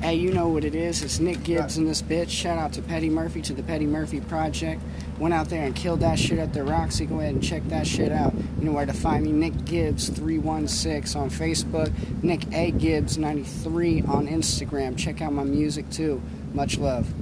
Hey, you know what it is. It's Nick Gibbs and this bitch. Shout out to Petty Murphy to the Petty Murphy Project. Went out there and killed that shit at the Roxy. Go ahead and check that shit out. You know where to find me. Nick Gibbs 316 on Facebook. Nick A Gibbs 93 on Instagram. Check out my music too. Much love.